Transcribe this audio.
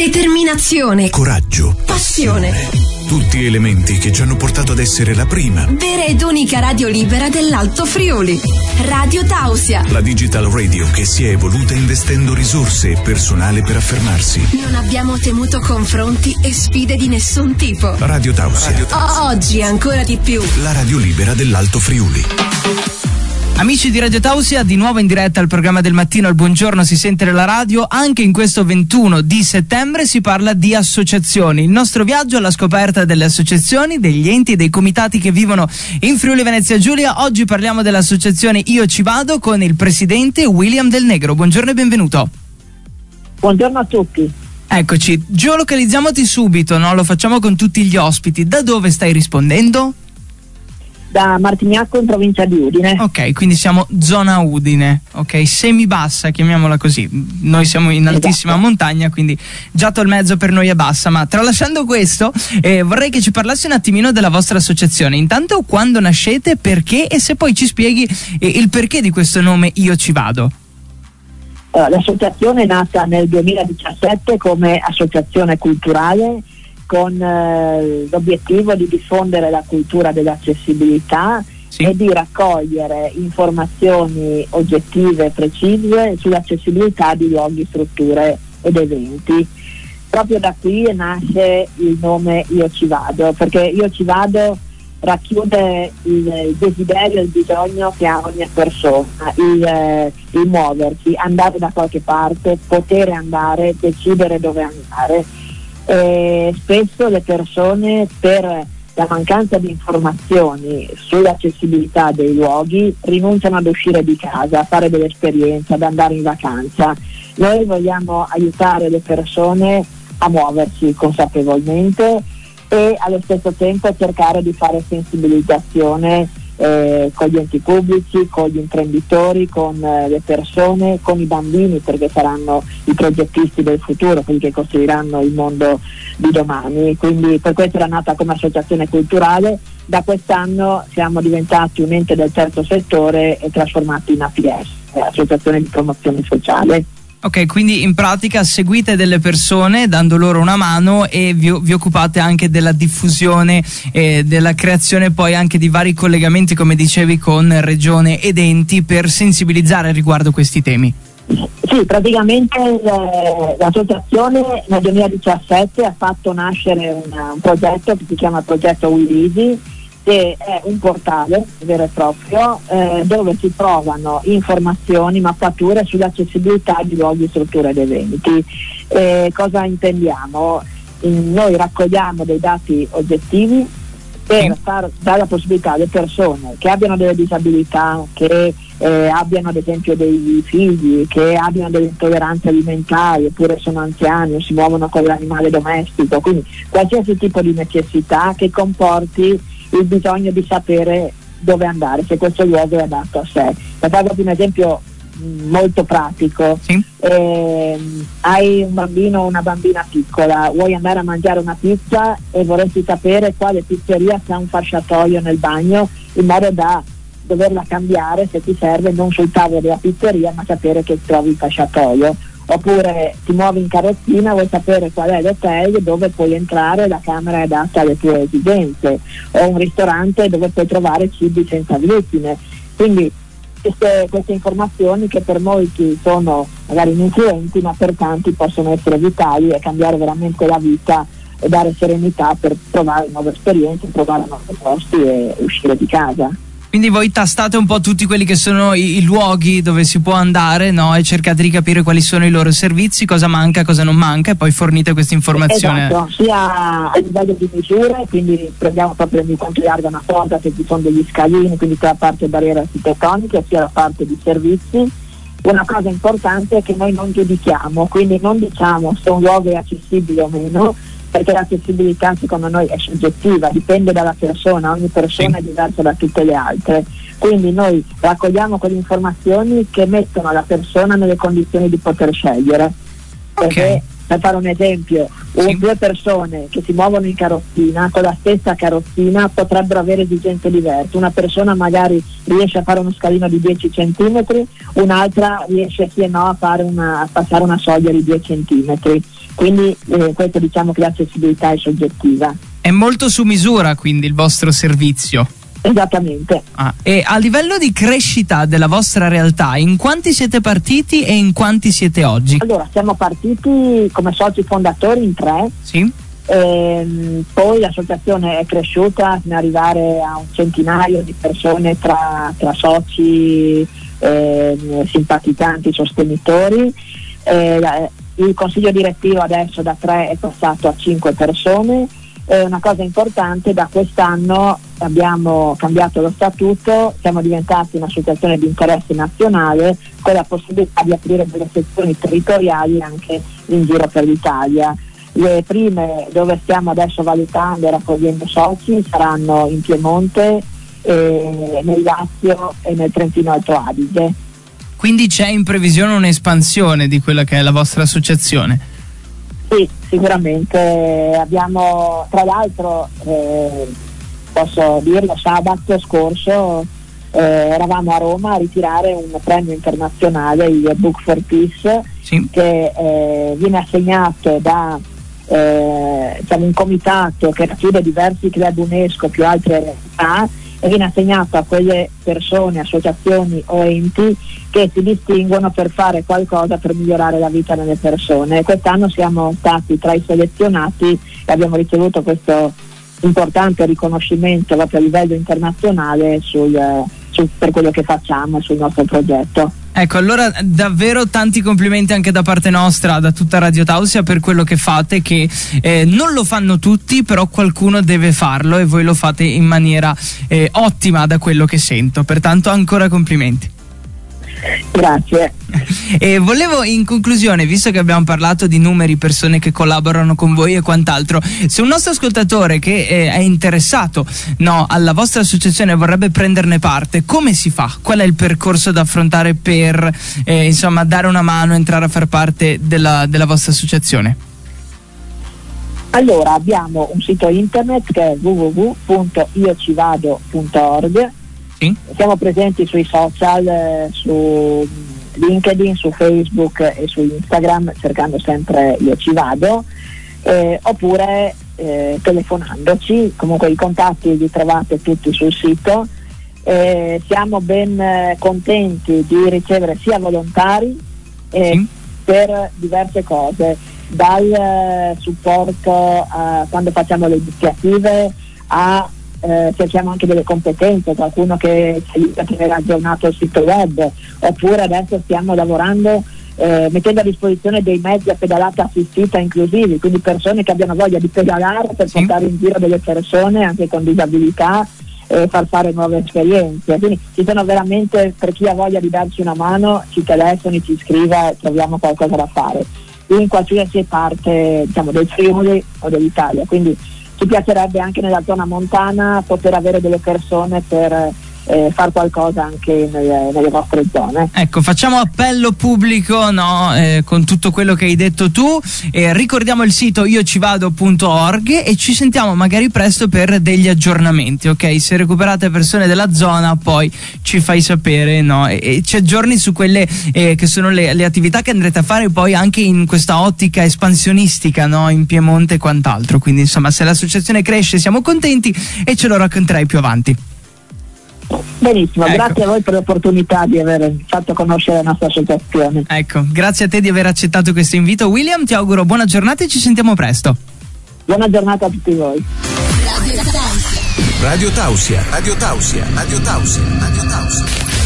determinazione, coraggio, passione. Tutti elementi che ci hanno portato ad essere la prima. Vera ed unica radio libera dell'Alto Friuli. Radio Tausia. La digital radio che si è evoluta investendo risorse e personale per affermarsi. Non abbiamo temuto confronti e sfide di nessun tipo. Radio Tausia. Radio Tausia. oggi ancora di più. La radio libera dell'Alto Friuli. Amici di Radio Tausia, di nuovo in diretta al programma del mattino al buongiorno si sente la radio, anche in questo 21 di settembre si parla di associazioni. Il nostro viaggio alla scoperta delle associazioni, degli enti e dei comitati che vivono in Friuli Venezia Giulia. Oggi parliamo dell'associazione Io ci vado con il presidente William Del Negro. Buongiorno e benvenuto. Buongiorno a tutti. Eccoci, geolocalizziamoti subito, no? lo facciamo con tutti gli ospiti. Da dove stai rispondendo? Da Martignacco in provincia di Udine. Ok, quindi siamo zona Udine, ok, semibassa, chiamiamola così. Noi siamo in altissima esatto. montagna, quindi già il mezzo per noi è bassa, ma tralasciando questo, eh, vorrei che ci parlassi un attimino della vostra associazione. Intanto quando nascete, perché e se poi ci spieghi eh, il perché di questo nome Io ci vado. l'associazione è nata nel 2017 come associazione culturale con eh, l'obiettivo di diffondere la cultura dell'accessibilità sì. e di raccogliere informazioni oggettive e precise sull'accessibilità di luoghi, strutture ed eventi. Proprio da qui nasce il nome Io ci vado, perché Io ci vado racchiude il, desiderio e il bisogno che ha ogni persona, il, eh, il muoversi, andare da qualche parte, poter andare, decidere dove andare eh, spesso le persone per la mancanza di informazioni sull'accessibilità dei luoghi rinunciano ad uscire di casa, a fare delle esperienze, ad andare in vacanza. Noi vogliamo aiutare le persone a muoversi consapevolmente e allo stesso tempo cercare di fare sensibilizzazione eh, con gli enti pubblici, con gli imprenditori, con eh, le persone, con i bambini perché saranno i progettisti del futuro, quelli che costruiranno il mondo di domani. Quindi per questo era nata come associazione culturale, da quest'anno siamo diventati un ente del terzo settore e trasformati in APS, Associazione di Promozione Sociale. Ok, quindi in pratica seguite delle persone dando loro una mano e vi, vi occupate anche della diffusione e della creazione poi anche di vari collegamenti, come dicevi, con regione ed enti per sensibilizzare riguardo questi temi. Sì, praticamente eh, l'associazione nel 2017 ha fatto nascere una, un progetto che si chiama Progetto Willisi che è un portale vero e proprio eh, dove si trovano informazioni, mappature sull'accessibilità di luoghi, strutture ed eventi. Eh, cosa intendiamo? In, noi raccogliamo dei dati oggettivi per far, dare la possibilità alle persone che abbiano delle disabilità, che eh, abbiano ad esempio dei figli, che abbiano delle intolleranze alimentari oppure sono anziani o si muovono con l'animale domestico, quindi qualsiasi tipo di necessità che comporti il bisogno di sapere dove andare, se questo luogo è adatto a sé. Per farvi un esempio mm, molto pratico, sì. eh, hai un bambino o una bambina piccola, vuoi andare a mangiare una pizza e vorresti sapere quale pizzeria ha un fasciatoio nel bagno in modo da doverla cambiare se ti serve non sul tavolo della pizzeria ma sapere che trovi il fasciatoio oppure ti muovi in carrozzina, vuoi sapere qual è l'hotel dove puoi entrare, la camera è adatta alle tue esigenze, o un ristorante dove puoi trovare cibi senza glutine. Quindi queste, queste, informazioni che per molti sono magari ininfluenti, ma per tanti possono essere vitali e cambiare veramente la vita e dare serenità per provare nuove esperienze, provare nuovi posti e uscire di casa. Quindi voi tastate un po' tutti quelli che sono i, i luoghi dove si può andare no? e cercate di capire quali sono i loro servizi, cosa manca, cosa non manca e poi fornite questa informazione. Esatto, sia a livello di misure, quindi prendiamo proprio di quanto larga una porta se ci sono degli scalini, quindi sia la parte barriere architettoniche sia la parte di servizi. Una cosa importante è che noi non giudichiamo, quindi non diciamo se un luogo è accessibile o meno, perché l'accessibilità secondo noi è soggettiva, dipende dalla persona, ogni persona è diversa da tutte le altre. Quindi noi raccogliamo quelle informazioni che mettono la persona nelle condizioni di poter scegliere. Perché, okay. per fare un esempio, sì. due persone che si muovono in carrozzina con la stessa carrozzina potrebbero avere esigenze diverse. Una persona magari riesce a fare uno scalino di 10 cm, un'altra riesce sì e no a, una, a passare una soglia di 2 cm Quindi eh, questo diciamo che l'accessibilità è soggettiva. È molto su misura quindi il vostro servizio. Esattamente. Ah, e a livello di crescita della vostra realtà, in quanti siete partiti e in quanti siete oggi? Allora, siamo partiti come soci fondatori in tre. Sì. Ehm, poi l'associazione è cresciuta fino ad arrivare a un centinaio di persone tra, tra soci, ehm, simpatizzanti, sostenitori. Eh, il consiglio direttivo adesso da tre è passato a cinque persone eh, una cosa importante, da quest'anno abbiamo cambiato lo statuto, siamo diventati un'associazione di interesse nazionale con la possibilità di aprire delle sezioni territoriali anche in giro per l'Italia. Le prime dove stiamo adesso valutando e raccogliendo soci saranno in Piemonte, eh, nel Lazio e nel Trentino Alto Adige. Quindi c'è in previsione un'espansione di quella che è la vostra associazione? Sì, sicuramente abbiamo, tra l'altro, eh, posso dirlo, sabato scorso eh, eravamo a Roma a ritirare un premio internazionale, il Book for Peace, sì. che eh, viene assegnato da eh, diciamo, un comitato che racchiude diversi club UNESCO più altre realtà e viene assegnato a quelle persone, associazioni o enti che si distinguono per fare qualcosa per migliorare la vita delle persone. Quest'anno siamo stati tra i selezionati e abbiamo ricevuto questo importante riconoscimento proprio a livello internazionale sul, sul, per quello che facciamo e sul nostro progetto. Ecco, allora davvero tanti complimenti anche da parte nostra, da tutta Radio Tausia per quello che fate, che eh, non lo fanno tutti, però qualcuno deve farlo e voi lo fate in maniera eh, ottima da quello che sento, pertanto ancora complimenti. Grazie. E volevo in conclusione, visto che abbiamo parlato di numeri, persone che collaborano con voi e quant'altro, se un nostro ascoltatore che eh, è interessato no, alla vostra associazione vorrebbe prenderne parte, come si fa? Qual è il percorso da affrontare per eh, insomma, dare una mano, entrare a far parte della, della vostra associazione? Allora, abbiamo un sito internet che è www.iocivado.org sì. Siamo presenti sui social, eh, su LinkedIn, su Facebook e su Instagram cercando sempre Io ci vado eh, oppure eh, telefonandoci, comunque i contatti li trovate tutti sul sito. Eh, siamo ben eh, contenti di ricevere sia volontari eh, sì. per diverse cose, dal supporto a, quando facciamo le iniziative a eh, cerchiamo anche delle competenze, qualcuno che ci aiuta a tenere aggiornato il sito web, oppure adesso stiamo lavorando eh, mettendo a disposizione dei mezzi a pedalata assistita inclusivi, quindi persone che abbiano voglia di pedalare per sì. portare in giro delle persone anche con disabilità e far fare nuove esperienze. Quindi ci sono veramente, per chi ha voglia di darci una mano, ci telefoni, ci scriva e troviamo qualcosa da fare in qualsiasi parte diciamo, del Friuli o dell'Italia. Quindi ci piacerebbe anche nella zona montana poter avere delle persone per eh, fare qualcosa anche nelle, nelle, vostre zone. Ecco, facciamo appello pubblico no, eh, con tutto quello che hai detto tu. Eh, ricordiamo il sito iocivado.org e ci sentiamo magari presto per degli aggiornamenti. Ok, se recuperate persone della zona, poi ci fai sapere no? e, e ci aggiorni su quelle eh, che sono le, le, attività che andrete a fare poi anche in questa ottica espansionistica no? in Piemonte e quant'altro. Quindi, insomma, se l'associazione cresce, siamo contenti e ce lo racconterai più avanti. Benissimo, ecco. grazie a voi per l'opportunità di aver fatto conoscere la nostra associazione. Ecco, grazie a te di aver accettato questo invito. William, ti auguro buona giornata e ci sentiamo presto. Buona giornata a tutti voi. Radio Tausia, Radio Tausia, Radio Tausia, Radio Tausia, Radio Tausia.